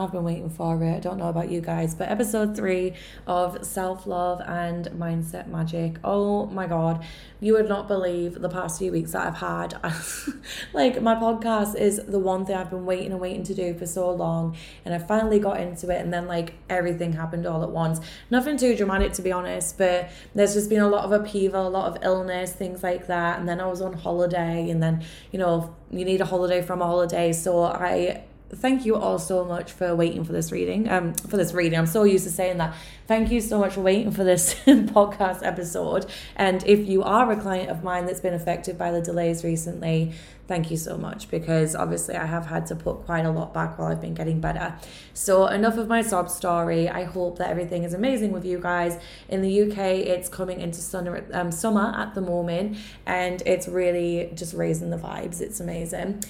I've been waiting for it, I don't know about you guys, but episode three of Self Love and Mindset Magic. Oh my god, you would not believe the past few weeks that I've had. like, my podcast is the one thing I've been waiting and waiting to do for so long, and I finally got into it, and then like everything happened all at once. Nothing too dramatic to be honest, but there's just been a lot of upheaval, a lot of illness, things like that, and then I was on holiday, and then you know, you need a holiday from a holiday. So I thank you all so much for waiting for this reading. Um, for this reading, I'm so used to saying that. Thank you so much for waiting for this podcast episode. And if you are a client of mine that's been affected by the delays recently, thank you so much because obviously I have had to put quite a lot back while I've been getting better. So enough of my sob story. I hope that everything is amazing with you guys. In the UK, it's coming into summer, um, summer at the moment, and it's really just raising the vibes. It's amazing.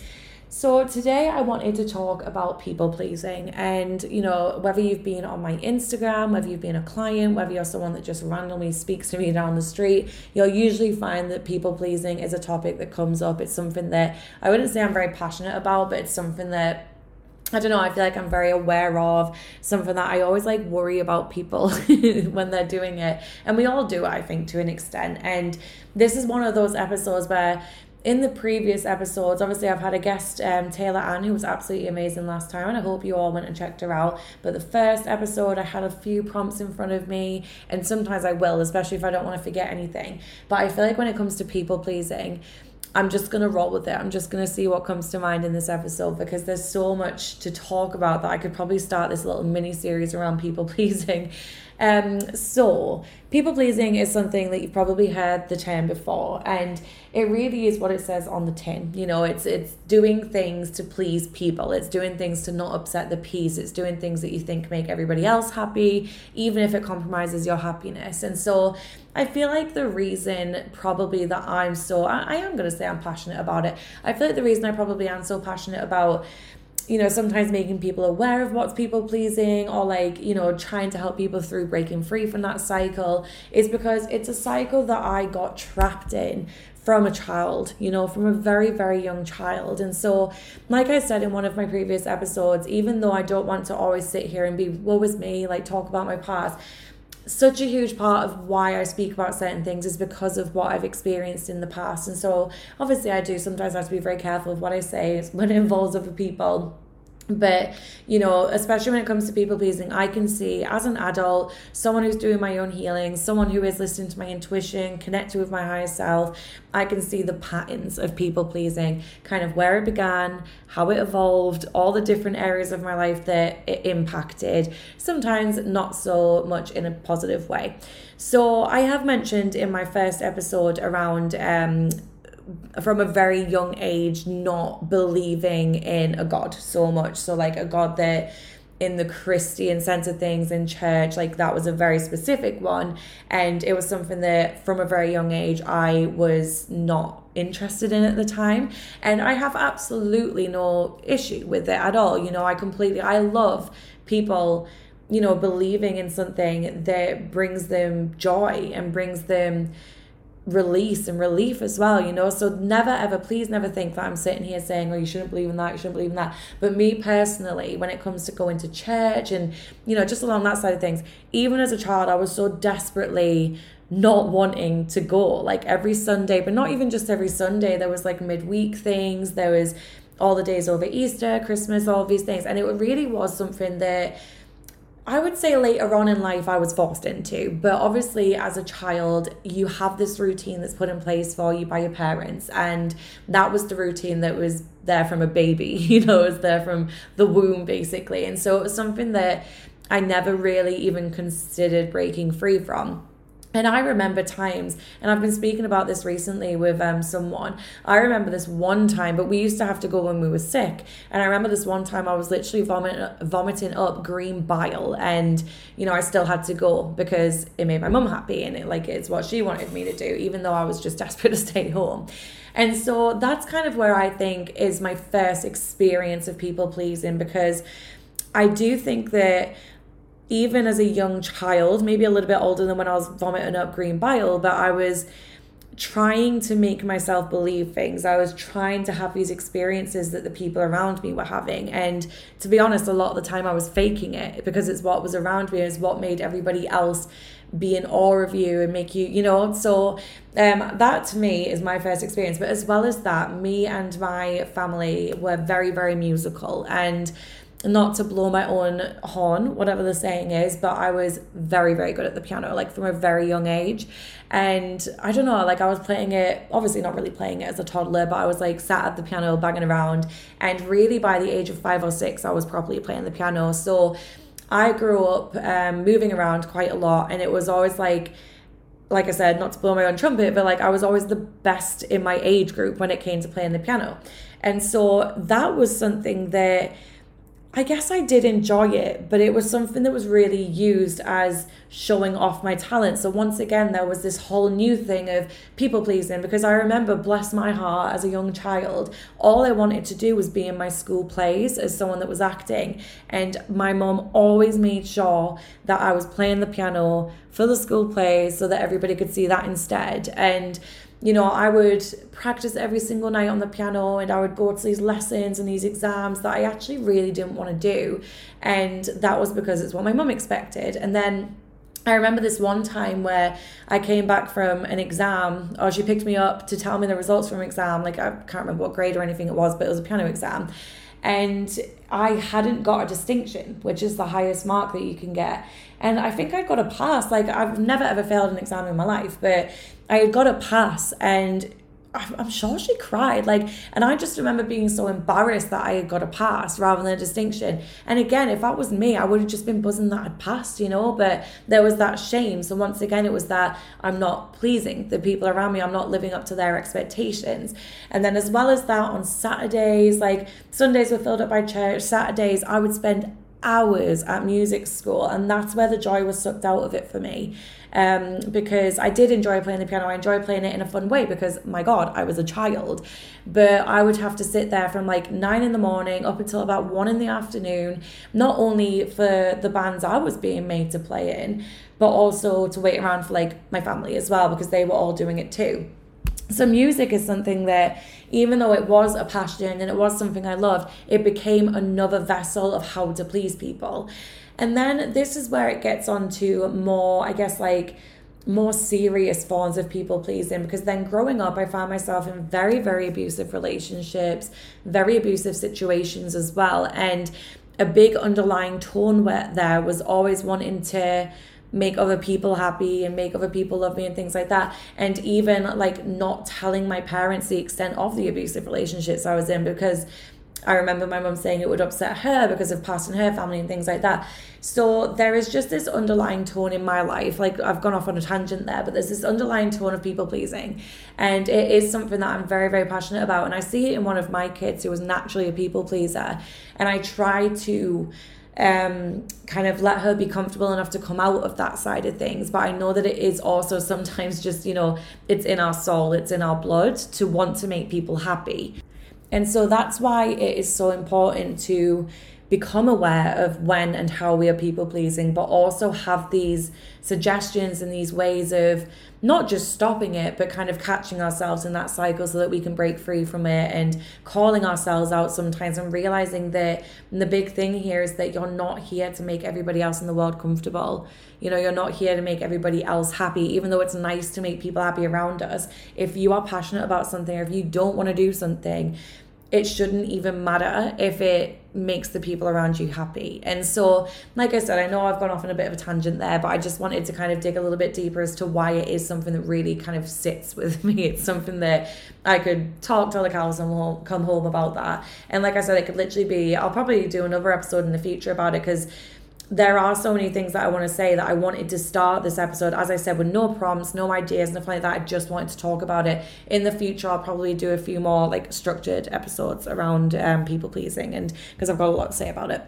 So, today I wanted to talk about people pleasing. And, you know, whether you've been on my Instagram, whether you've been a client, whether you're someone that just randomly speaks to me down the street, you'll usually find that people pleasing is a topic that comes up. It's something that I wouldn't say I'm very passionate about, but it's something that I don't know, I feel like I'm very aware of something that I always like worry about people when they're doing it. And we all do, I think, to an extent. And this is one of those episodes where in the previous episodes, obviously, I've had a guest, um, Taylor Ann, who was absolutely amazing last time, and I hope you all went and checked her out. But the first episode, I had a few prompts in front of me, and sometimes I will, especially if I don't want to forget anything. But I feel like when it comes to people pleasing, I'm just going to roll with it. I'm just going to see what comes to mind in this episode because there's so much to talk about that I could probably start this little mini series around people pleasing. Um, so, people pleasing is something that you've probably heard the term before, and it really is what it says on the tin. You know, it's it's doing things to please people. It's doing things to not upset the peace. It's doing things that you think make everybody else happy, even if it compromises your happiness. And so, I feel like the reason probably that I'm so I, I am gonna say I'm passionate about it. I feel like the reason I probably am so passionate about you know, sometimes making people aware of what's people pleasing or like, you know, trying to help people through breaking free from that cycle is because it's a cycle that I got trapped in from a child, you know, from a very, very young child. And so, like I said in one of my previous episodes, even though I don't want to always sit here and be, woe is me, like talk about my past, such a huge part of why I speak about certain things is because of what I've experienced in the past. And so, obviously, I do sometimes have to be very careful of what I say when it involves other people but you know especially when it comes to people pleasing i can see as an adult someone who's doing my own healing someone who is listening to my intuition connected with my higher self i can see the patterns of people pleasing kind of where it began how it evolved all the different areas of my life that it impacted sometimes not so much in a positive way. So i have mentioned in my first episode around um from a very young age not believing in a God so much. So, like a God that in the Christian sense of things in church, like that was a very specific one. And it was something that from a very young age I was not interested in at the time. And I have absolutely no issue with it at all. You know, I completely, I love people, you know, believing in something that brings them joy and brings them release and relief as well, you know. So never ever, please never think that I'm sitting here saying, oh, you shouldn't believe in that, you shouldn't believe in that. But me personally, when it comes to going to church and, you know, just along that side of things, even as a child, I was so desperately not wanting to go like every Sunday, but not even just every Sunday. There was like midweek things, there was all the days over Easter, Christmas, all these things. And it really was something that I would say later on in life I was forced into, but obviously as a child, you have this routine that's put in place for you by your parents, and that was the routine that was there from a baby, you know, it was there from the womb basically. And so it was something that I never really even considered breaking free from. And I remember times, and I've been speaking about this recently with um, someone. I remember this one time, but we used to have to go when we were sick. And I remember this one time I was literally vomit, vomiting up green bile, and you know I still had to go because it made my mum happy, and it like it's what she wanted me to do, even though I was just desperate to stay home. And so that's kind of where I think is my first experience of people pleasing because I do think that even as a young child, maybe a little bit older than when I was vomiting up green bile, but I was trying to make myself believe things. I was trying to have these experiences that the people around me were having. And to be honest, a lot of the time I was faking it because it's what was around me, is what made everybody else be in awe of you and make you, you know. So um, that to me is my first experience. But as well as that, me and my family were very, very musical. And not to blow my own horn, whatever the saying is, but I was very, very good at the piano, like from a very young age. And I don't know, like I was playing it, obviously not really playing it as a toddler, but I was like sat at the piano banging around. And really by the age of five or six, I was properly playing the piano. So I grew up um, moving around quite a lot, and it was always like, like I said, not to blow my own trumpet, but like I was always the best in my age group when it came to playing the piano. And so that was something that I guess I did enjoy it, but it was something that was really used as showing off my talent. So once again, there was this whole new thing of people pleasing because I remember, bless my heart, as a young child, all I wanted to do was be in my school plays as someone that was acting. And my mom always made sure that I was playing the piano for the school plays so that everybody could see that instead. And you know, I would practice every single night on the piano and I would go to these lessons and these exams that I actually really didn't want to do. And that was because it's what my mum expected. And then I remember this one time where I came back from an exam, or she picked me up to tell me the results from an exam. Like, I can't remember what grade or anything it was, but it was a piano exam. And I hadn't got a distinction, which is the highest mark that you can get. And I think I got a pass. Like, I've never ever failed an exam in my life, but I got a pass and I'm sure she cried. Like, and I just remember being so embarrassed that I had got a pass rather than a distinction. And again, if that was me, I would have just been buzzing that I'd passed, you know. But there was that shame. So once again, it was that I'm not pleasing the people around me. I'm not living up to their expectations. And then as well as that, on Saturdays, like Sundays were filled up by church. Saturdays, I would spend hours at music school, and that's where the joy was sucked out of it for me um, because I did enjoy playing the piano. I enjoyed playing it in a fun way because, my God, I was a child. But I would have to sit there from like nine in the morning up until about one in the afternoon, not only for the bands I was being made to play in, but also to wait around for like my family as well because they were all doing it too. So, music is something that, even though it was a passion and it was something I loved, it became another vessel of how to please people. And then this is where it gets on to more, I guess, like more serious forms of people pleasing because then growing up I found myself in very very abusive relationships very abusive situations as well. And a big underlying tone there was always wanting to make other people happy and make other people love me and things like that. And even like not telling my parents the extent of the abusive relationships I was in because I remember my mum saying it would upset her because of past in her family and things like that. So there is just this underlying tone in my life. Like I've gone off on a tangent there, but there's this underlying tone of people pleasing. And it is something that I'm very, very passionate about. And I see it in one of my kids who was naturally a people pleaser. And I try to um, kind of let her be comfortable enough to come out of that side of things. But I know that it is also sometimes just, you know, it's in our soul, it's in our blood to want to make people happy. And so that's why it is so important to become aware of when and how we are people pleasing, but also have these suggestions and these ways of not just stopping it, but kind of catching ourselves in that cycle so that we can break free from it and calling ourselves out sometimes and realizing that the big thing here is that you're not here to make everybody else in the world comfortable. You know, you're not here to make everybody else happy, even though it's nice to make people happy around us. If you are passionate about something or if you don't want to do something, it shouldn't even matter if it makes the people around you happy. And so, like I said, I know I've gone off on a bit of a tangent there, but I just wanted to kind of dig a little bit deeper as to why it is something that really kind of sits with me. It's something that I could talk till the cows and we'll come home about that. And like I said, it could literally be, I'll probably do another episode in the future about it because there are so many things that I want to say that I wanted to start this episode, as I said, with no prompts, no ideas, nothing like that. I just wanted to talk about it. In the future, I'll probably do a few more like structured episodes around um, people pleasing, and because I've got a lot to say about it.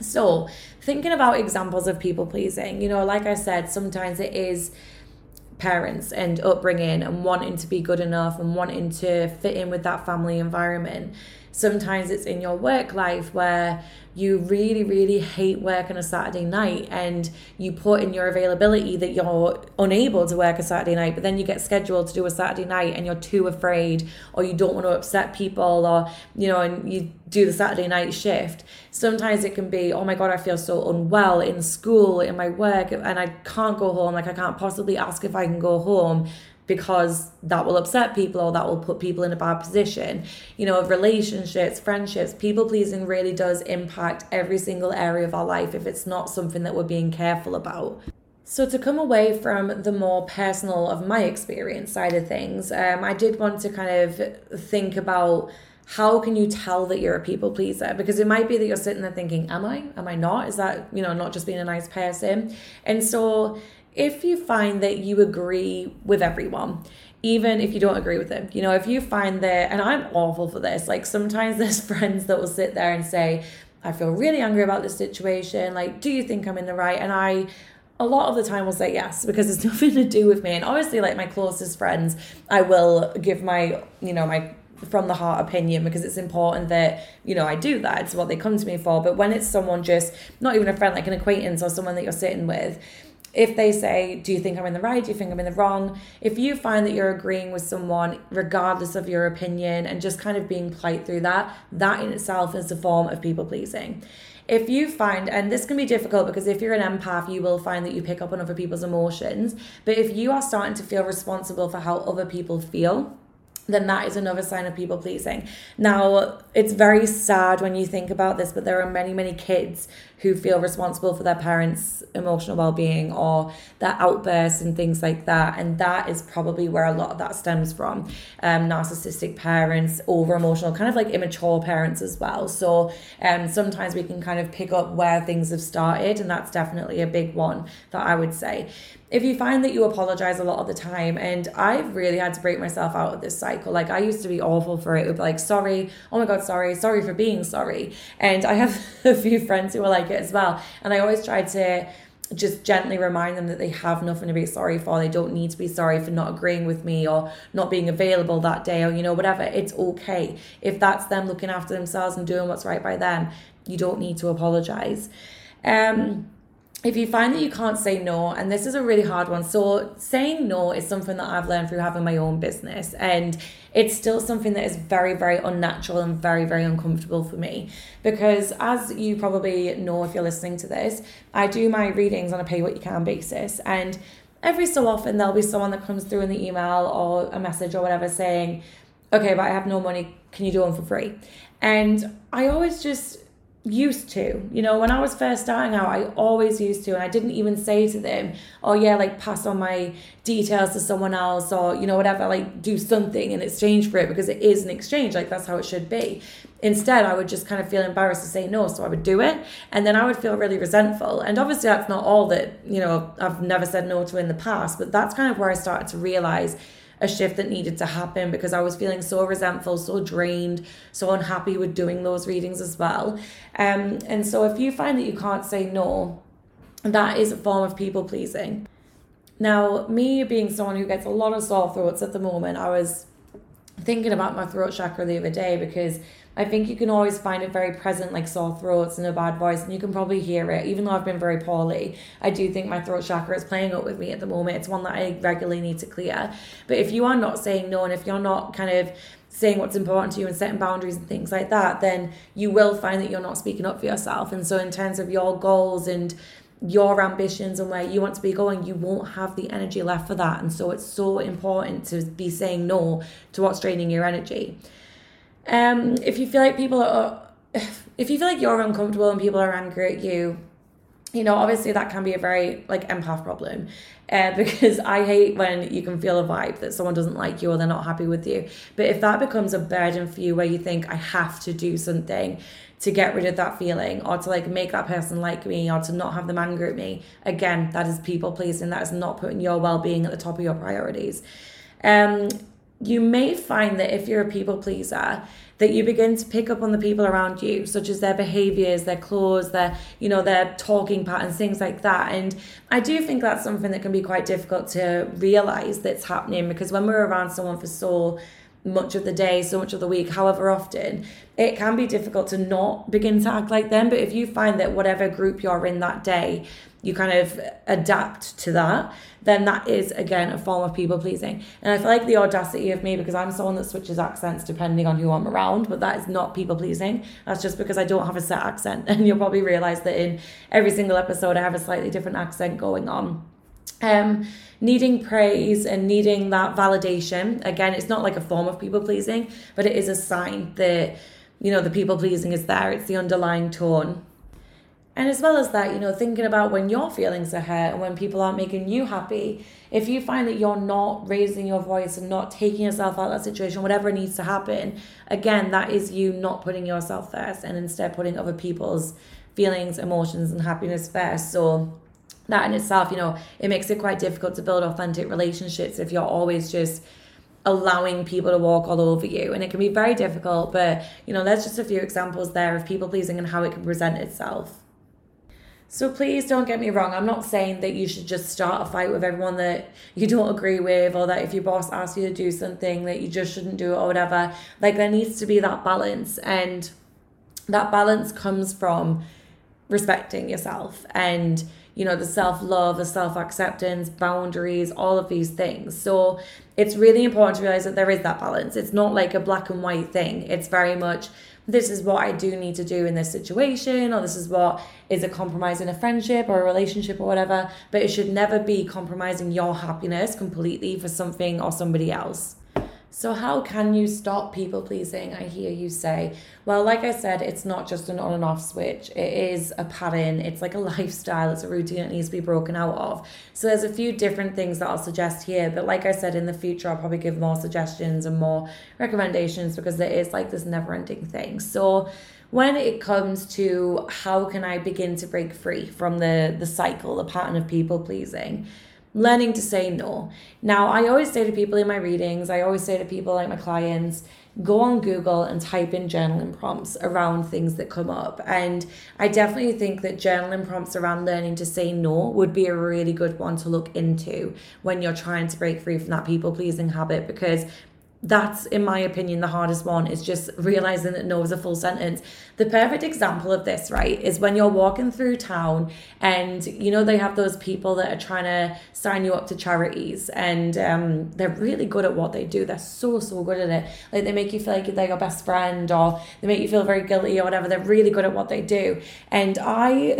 So, thinking about examples of people pleasing, you know, like I said, sometimes it is parents and upbringing and wanting to be good enough and wanting to fit in with that family environment. Sometimes it's in your work life where you really, really hate work on a Saturday night and you put in your availability that you're unable to work a Saturday night, but then you get scheduled to do a Saturday night and you're too afraid or you don't want to upset people or, you know, and you do the Saturday night shift. Sometimes it can be, oh my God, I feel so unwell in school, in my work, and I can't go home. Like, I can't possibly ask if I can go home because that will upset people or that will put people in a bad position. You know, relationships, friendships, people pleasing really does impact every single area of our life if it's not something that we're being careful about. So, to come away from the more personal of my experience side of things, um, I did want to kind of think about how can you tell that you're a people pleaser because it might be that you're sitting there thinking am i am i not is that you know not just being a nice person and so if you find that you agree with everyone, even if you don't agree with them, you know, if you find that, and I'm awful for this, like sometimes there's friends that will sit there and say, I feel really angry about this situation. Like, do you think I'm in the right? And I, a lot of the time will say yes because it's nothing to do with me. And obviously, like my closest friends, I will give my, you know, my from the heart opinion because it's important that you know I do that. It's what they come to me for. But when it's someone just not even a friend, like an acquaintance or someone that you're sitting with, if they say, Do you think I'm in the right? Do you think I'm in the wrong? If you find that you're agreeing with someone, regardless of your opinion, and just kind of being polite through that, that in itself is a form of people pleasing. If you find, and this can be difficult because if you're an empath, you will find that you pick up on other people's emotions. But if you are starting to feel responsible for how other people feel, then that is another sign of people pleasing. Now, it's very sad when you think about this, but there are many, many kids who feel responsible for their parents' emotional well being or their outbursts and things like that. And that is probably where a lot of that stems from. Um, narcissistic parents, over emotional, kind of like immature parents as well. So um, sometimes we can kind of pick up where things have started, and that's definitely a big one that I would say if you find that you apologize a lot of the time, and I've really had to break myself out of this cycle. Like I used to be awful for it. It would be like, sorry, oh my god, sorry, sorry for being sorry. And I have a few friends who are like it as well. And I always try to just gently remind them that they have nothing to be sorry for. They don't need to be sorry for not agreeing with me or not being available that day or, you know, whatever. It's okay. If that's them looking after themselves and doing what's right by them, you don't need to apologize. Um, if you find that you can't say no, and this is a really hard one, so saying no is something that I've learned through having my own business, and it's still something that is very, very unnatural and very, very uncomfortable for me. Because as you probably know if you're listening to this, I do my readings on a pay what you can basis, and every so often there'll be someone that comes through in the email or a message or whatever saying, Okay, but I have no money, can you do one for free? And I always just used to. You know when i was first starting out i always used to and i didn't even say to them oh yeah like pass on my details to someone else or you know whatever like do something in exchange for it because it is an exchange like that's how it should be. Instead i would just kind of feel embarrassed to say no so i would do it and then i would feel really resentful. And obviously that's not all that you know i've never said no to in the past but that's kind of where i started to realize a shift that needed to happen because I was feeling so resentful, so drained, so unhappy with doing those readings as well. Um, and so if you find that you can't say no, that is a form of people pleasing. Now, me being someone who gets a lot of sore throats at the moment, I was thinking about my throat chakra the other day because I think you can always find it very present, like sore throats and a bad voice, and you can probably hear it. Even though I've been very poorly, I do think my throat chakra is playing up with me at the moment. It's one that I regularly need to clear. But if you are not saying no, and if you're not kind of saying what's important to you and setting boundaries and things like that, then you will find that you're not speaking up for yourself. And so, in terms of your goals and your ambitions and where you want to be going, you won't have the energy left for that. And so, it's so important to be saying no to what's draining your energy. Um, if you feel like people are, if you feel like you're uncomfortable and people are angry at you, you know, obviously that can be a very like empath problem. Uh, because I hate when you can feel a vibe that someone doesn't like you or they're not happy with you. But if that becomes a burden for you where you think I have to do something to get rid of that feeling or to like make that person like me or to not have them angry at me, again, that is people pleasing. That is not putting your well being at the top of your priorities. Um, you may find that if you're a people pleaser, that you begin to pick up on the people around you, such as their behaviors, their clothes, their, you know, their talking patterns, things like that. And I do think that's something that can be quite difficult to realize that's happening because when we're around someone for so much of the day, so much of the week, however often, it can be difficult to not begin to act like them. But if you find that whatever group you're in that day, you kind of adapt to that, then that is again a form of people pleasing. And I feel like the audacity of me because I'm someone that switches accents depending on who I'm around, but that is not people pleasing. That's just because I don't have a set accent. And you'll probably realize that in every single episode I have a slightly different accent going on. Um, needing praise and needing that validation again it's not like a form of people pleasing but it is a sign that you know the people pleasing is there it's the underlying tone and as well as that, you know, thinking about when your feelings are hurt and when people aren't making you happy, if you find that you're not raising your voice and not taking yourself out of that situation, whatever needs to happen, again, that is you not putting yourself first and instead putting other people's feelings, emotions, and happiness first. So that in itself, you know, it makes it quite difficult to build authentic relationships if you're always just allowing people to walk all over you and it can be very difficult but you know there's just a few examples there of people pleasing and how it can present itself so please don't get me wrong. I'm not saying that you should just start a fight with everyone that you don't agree with or that if your boss asks you to do something that you just shouldn't do it or whatever. Like there needs to be that balance and that balance comes from respecting yourself and you know the self-love the self-acceptance boundaries all of these things so it's really important to realize that there is that balance it's not like a black and white thing it's very much this is what I do need to do in this situation, or this is what is a compromise in a friendship or a relationship or whatever. But it should never be compromising your happiness completely for something or somebody else. So, how can you stop people pleasing? I hear you say. Well, like I said, it's not just an on and off switch, it is a pattern, it's like a lifestyle, it's a routine that needs to be broken out of. So, there's a few different things that I'll suggest here, but like I said, in the future, I'll probably give more suggestions and more recommendations because there is like this never ending thing. So, when it comes to how can I begin to break free from the, the cycle, the pattern of people pleasing, learning to say no. Now, I always say to people in my readings, I always say to people like my clients, go on Google and type in journaling prompts around things that come up. And I definitely think that journaling prompts around learning to say no would be a really good one to look into when you're trying to break free from that people pleasing habit because that's in my opinion the hardest one is just realizing that no is a full sentence. The perfect example of this right is when you're walking through town and you know they have those people that are trying to sign you up to charities and um, they're really good at what they do. They're so so good at it. Like they make you feel like they're your best friend or they make you feel very guilty or whatever. They're really good at what they do. And i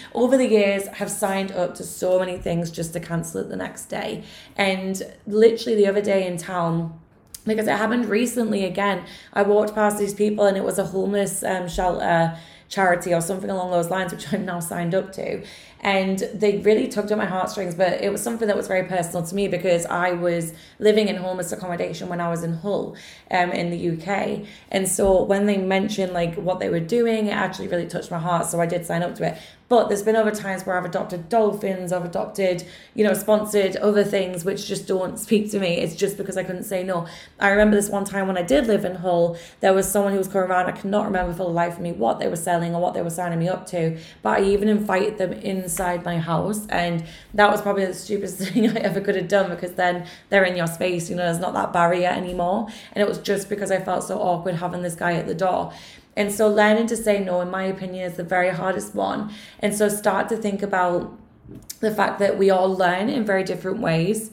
over the years have signed up to so many things just to cancel it the next day. And literally the other day in town because it happened recently again. I walked past these people and it was a homeless um, shelter charity or something along those lines, which I'm now signed up to. And they really tugged at my heartstrings, but it was something that was very personal to me because I was living in homeless accommodation when I was in Hull um, in the UK. And so when they mentioned like what they were doing, it actually really touched my heart. So I did sign up to it. But there's been other times where I've adopted dolphins, I've adopted, you know, sponsored other things which just don't speak to me. It's just because I couldn't say no. I remember this one time when I did live in Hull, there was someone who was coming around. I cannot remember for the life of me what they were selling or what they were signing me up to. But I even invited them inside my house. And that was probably the stupidest thing I ever could have done because then they're in your space, you know, there's not that barrier anymore. And it was just because I felt so awkward having this guy at the door. And so learning to say no, in my opinion, is the very hardest one. And so start to think about the fact that we all learn in very different ways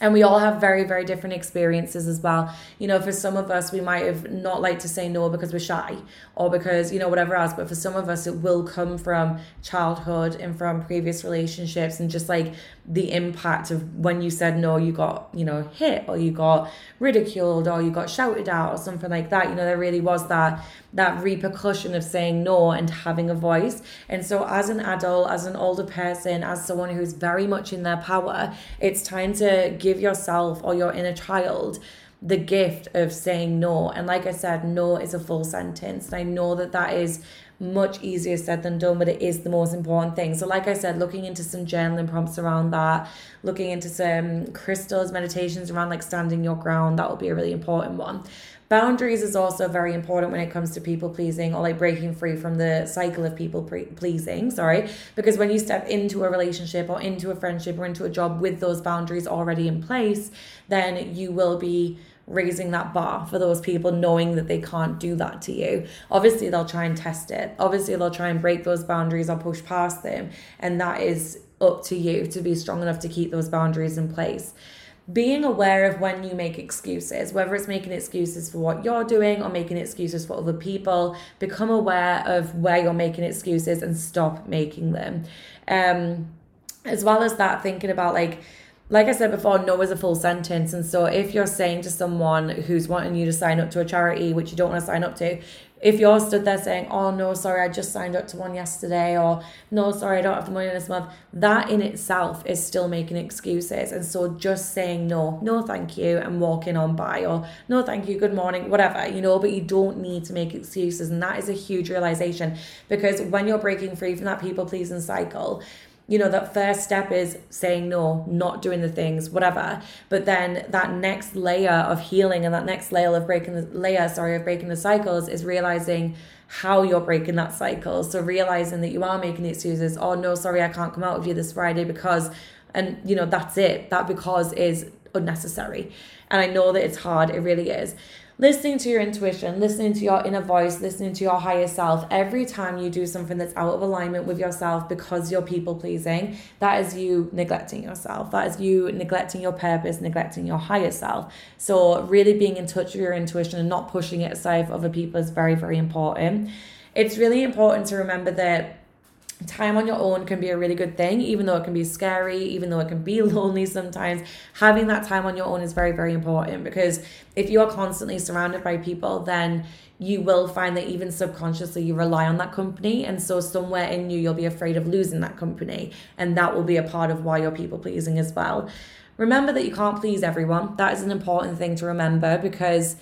and we all have very very different experiences as well. You know for some of us we might have not liked to say no because we're shy or because you know whatever else. But for some of us it will come from childhood and from previous relationships and just like the impact of when you said no you got you know hit or you got ridiculed or you got shouted at or something like that. You know there really was that that repercussion of saying no and having a voice. And so as an adult as an older person as someone who's very much in their power it's time to give yourself or your inner child the gift of saying no. And like I said, no is a full sentence. And I know that that is much easier said than done, but it is the most important thing. So, like I said, looking into some journaling prompts around that, looking into some crystals, meditations around like standing your ground, that will be a really important one. Boundaries is also very important when it comes to people pleasing or like breaking free from the cycle of people pre- pleasing. Sorry, because when you step into a relationship or into a friendship or into a job with those boundaries already in place, then you will be raising that bar for those people, knowing that they can't do that to you. Obviously, they'll try and test it. Obviously, they'll try and break those boundaries or push past them. And that is up to you to be strong enough to keep those boundaries in place being aware of when you make excuses, whether it's making excuses for what you're doing or making excuses for other people, become aware of where you're making excuses and stop making them. Um, as well as that, thinking about like, like I said before, no is a full sentence. And so if you're saying to someone who's wanting you to sign up to a charity, which you don't want to sign up to, if you're stood there saying, oh, no, sorry, I just signed up to one yesterday, or no, sorry, I don't have the money this month, that in itself is still making excuses. And so just saying no, no, thank you, and walking on by, or no, thank you, good morning, whatever, you know, but you don't need to make excuses. And that is a huge realization because when you're breaking free from that people pleasing cycle, you know that first step is saying no not doing the things whatever. But then that next layer of healing and that next layer of breaking the layer sorry of breaking the cycles is realizing how you're breaking that cycle. So realizing that you are making excuses. Oh no sorry i can't come out with you this friday because and you know that's it. That because is unnecessary. And i know that it's hard. It really is listening to your intuition, listening to your inner voice, listening to your higher self. Every time you do something that's out of alignment with yourself because you're people pleasing, that is you neglecting yourself. That is you neglecting your purpose, neglecting your higher self. So, really being in touch with your intuition and not pushing it aside for other people is very, very important. It's really important to remember that time on your own can be a really good thing, even though it can be scary, even though it can be lonely sometimes. Having that time on your own is very, very important because if you are constantly surrounded by people, then you will find that even subconsciously you rely on that company. And so, somewhere in you, you'll be afraid of losing that company. And that will be a part of why you're people pleasing as well. Remember that you can't please everyone. That is an important thing to remember because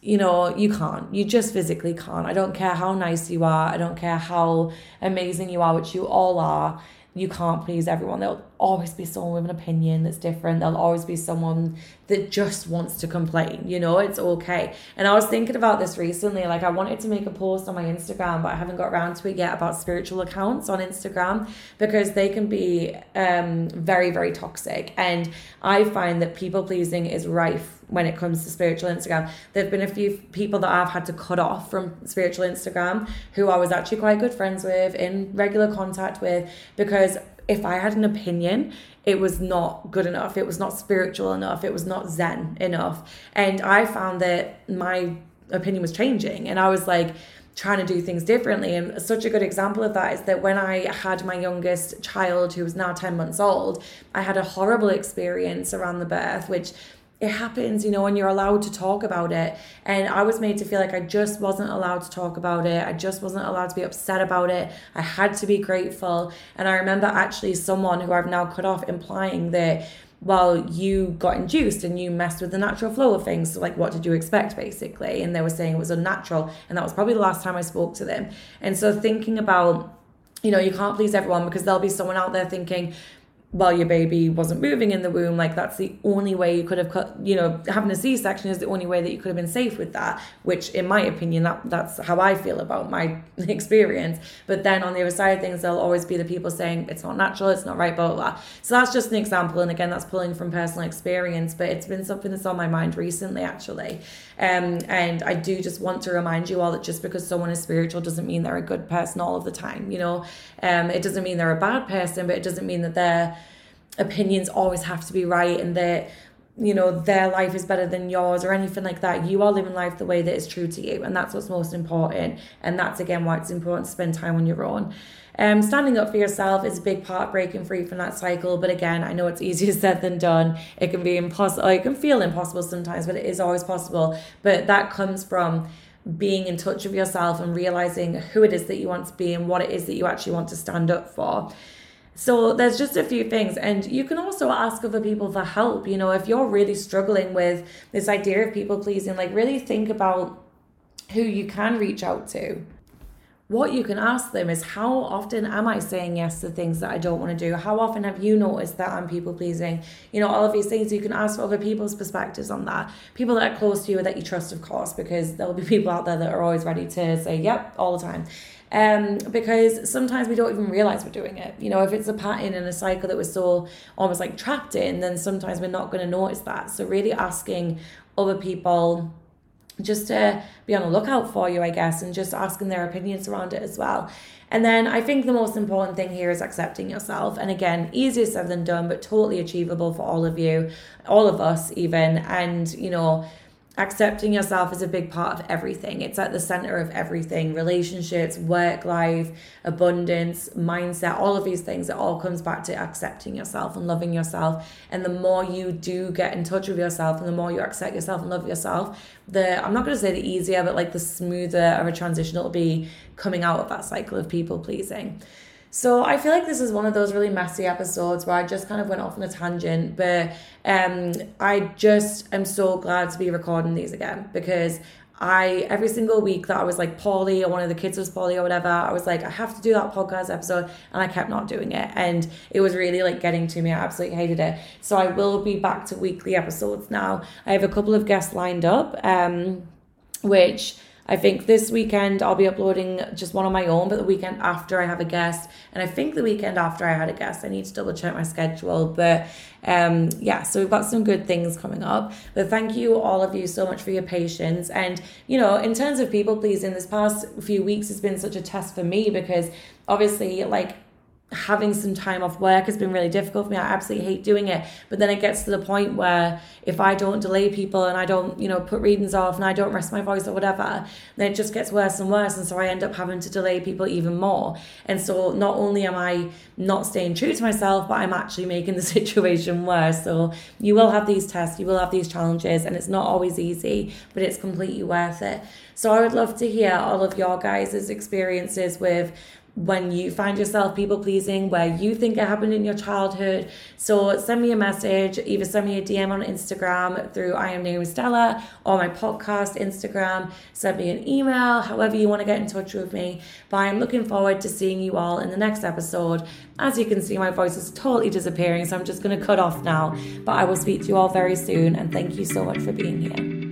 you know, you can't. You just physically can't. I don't care how nice you are. I don't care how amazing you are, which you all are. You can't please everyone. There'll always be someone with an opinion that's different. There'll always be someone that just wants to complain. You know, it's okay. And I was thinking about this recently. Like, I wanted to make a post on my Instagram, but I haven't got around to it yet about spiritual accounts on Instagram because they can be um, very, very toxic. And I find that people pleasing is rife when it comes to spiritual Instagram. There have been a few people that I've had to cut off from spiritual Instagram who I was actually quite good friends with, in regular contact with, because if I had an opinion, it was not good enough. It was not spiritual enough. It was not Zen enough. And I found that my opinion was changing. And I was like, trying to do things differently. And such a good example of that is that when I had my youngest child, who was now 10 months old, I had a horrible experience around the birth, which it happens, you know, and you're allowed to talk about it. And I was made to feel like I just wasn't allowed to talk about it. I just wasn't allowed to be upset about it. I had to be grateful. And I remember actually someone who I've now cut off implying that, well, you got induced and you messed with the natural flow of things. So, like, what did you expect, basically? And they were saying it was unnatural. And that was probably the last time I spoke to them. And so, thinking about, you know, you can't please everyone because there'll be someone out there thinking, while your baby wasn't moving in the womb like that's the only way you could have cut you know having a c-section is the only way that you could have been safe with that which in my opinion that that's how i feel about my experience. But then on the other side of things there'll always be the people saying it's not natural it's not right blah blah blah. So that's just an example and again that's pulling from personal experience but it's been something that's on my mind recently actually. Um, and i do just want to remind you all that just because someone is spiritual doesn't mean they're a good person all of the time you know? Um, it doesn't mean they're a bad person but it doesn't mean that they're opinions always have to be right and that you know their life is better than yours or anything like that. You are living life the way that is true to you and that's what's most important. And that's again why it's important to spend time on your own. Um, standing up for yourself is a big part breaking free from that cycle. But again i know it's easier said than done. It can be impossible it can feel impossible sometimes but it is always possible. But that comes from being in touch with yourself and realizing who it is that you want to be and what it is that you actually want to stand up for so there's just a few things. And you can also ask other people for help. You know, if you're really struggling with this idea of people pleasing, like really think about who you can reach out to. what you can ask them is how often am I saying yes to things that I don't want to do? How often have you noticed that I'm people pleasing? You know, all of these things you can ask for other people's perspectives on that. People that are close to you that you trust, of course, because there'll be people out there that are always ready to say, yep, all the time. Um, because sometimes we don't even realize we're doing it. You know, if it's a pattern and a cycle that we're so almost like trapped in, then sometimes we're not going to notice that. So, really asking other people just to be on the lookout for you, I guess, and just asking their opinions around it as well. And then I think the most important thing here is accepting yourself. And again, easier said than done, but totally achievable for all of you, all of us, even. And, you know, accepting yourself is a big part of everything. It's at the center of everything relationships, work life, abundance, mindset, all of these things. It all comes back to accepting yourself and loving yourself. And the more you do get in touch with yourself and the more you accept yourself and love yourself, the I'm not going to say the easier, but like the smoother of a transition it'll be coming out of that cycle of people pleasing. So I feel like this is one of those really messy episodes where I just kind of went off on a tangent, but um, I just am so glad to be recording these again because I every single week that I was like poorly or one of the kids was poorly or whatever, I was like, I have to do that podcast episode, and I kept not doing it, and it was really like getting to me. I absolutely hated it. So I will be back to weekly episodes now. I have a couple of guests lined up, um, which I think this weekend I'll be uploading just one on my own, but the weekend after I have a guest, and I think the weekend after I had a guest, I need to double check my schedule. But um, yeah, so we've got some good things coming up. But thank you, all of you, so much for your patience. And you know, in terms of people pleasing, this past few weeks has been such a test for me because obviously, like having some time off work has been really difficult for me. I absolutely hate doing it. But then it gets to the point where if I don't delay people and I don't, you know, put readings off and I don't rest my voice or whatever, then it just gets worse and worse. And so I end up having to delay people even more. And so not only am I not staying true to myself, but I'm actually making the situation worse. So you will have these tests, you will have these challenges, and it's not always easy, but it's completely worth it. So I would love to hear all of your guys' experiences with when you find yourself people pleasing where you think it happened in your childhood. So send me a message, either send me a DM on Instagram through I am Naomi Stella or my podcast Instagram, send me an email, however you want to get in touch with me. But I'm looking forward to seeing you all in the next episode. As you can see, my voice is totally disappearing, so I'm just going to cut off now. But I will speak to you all very soon, and thank you so much for being here.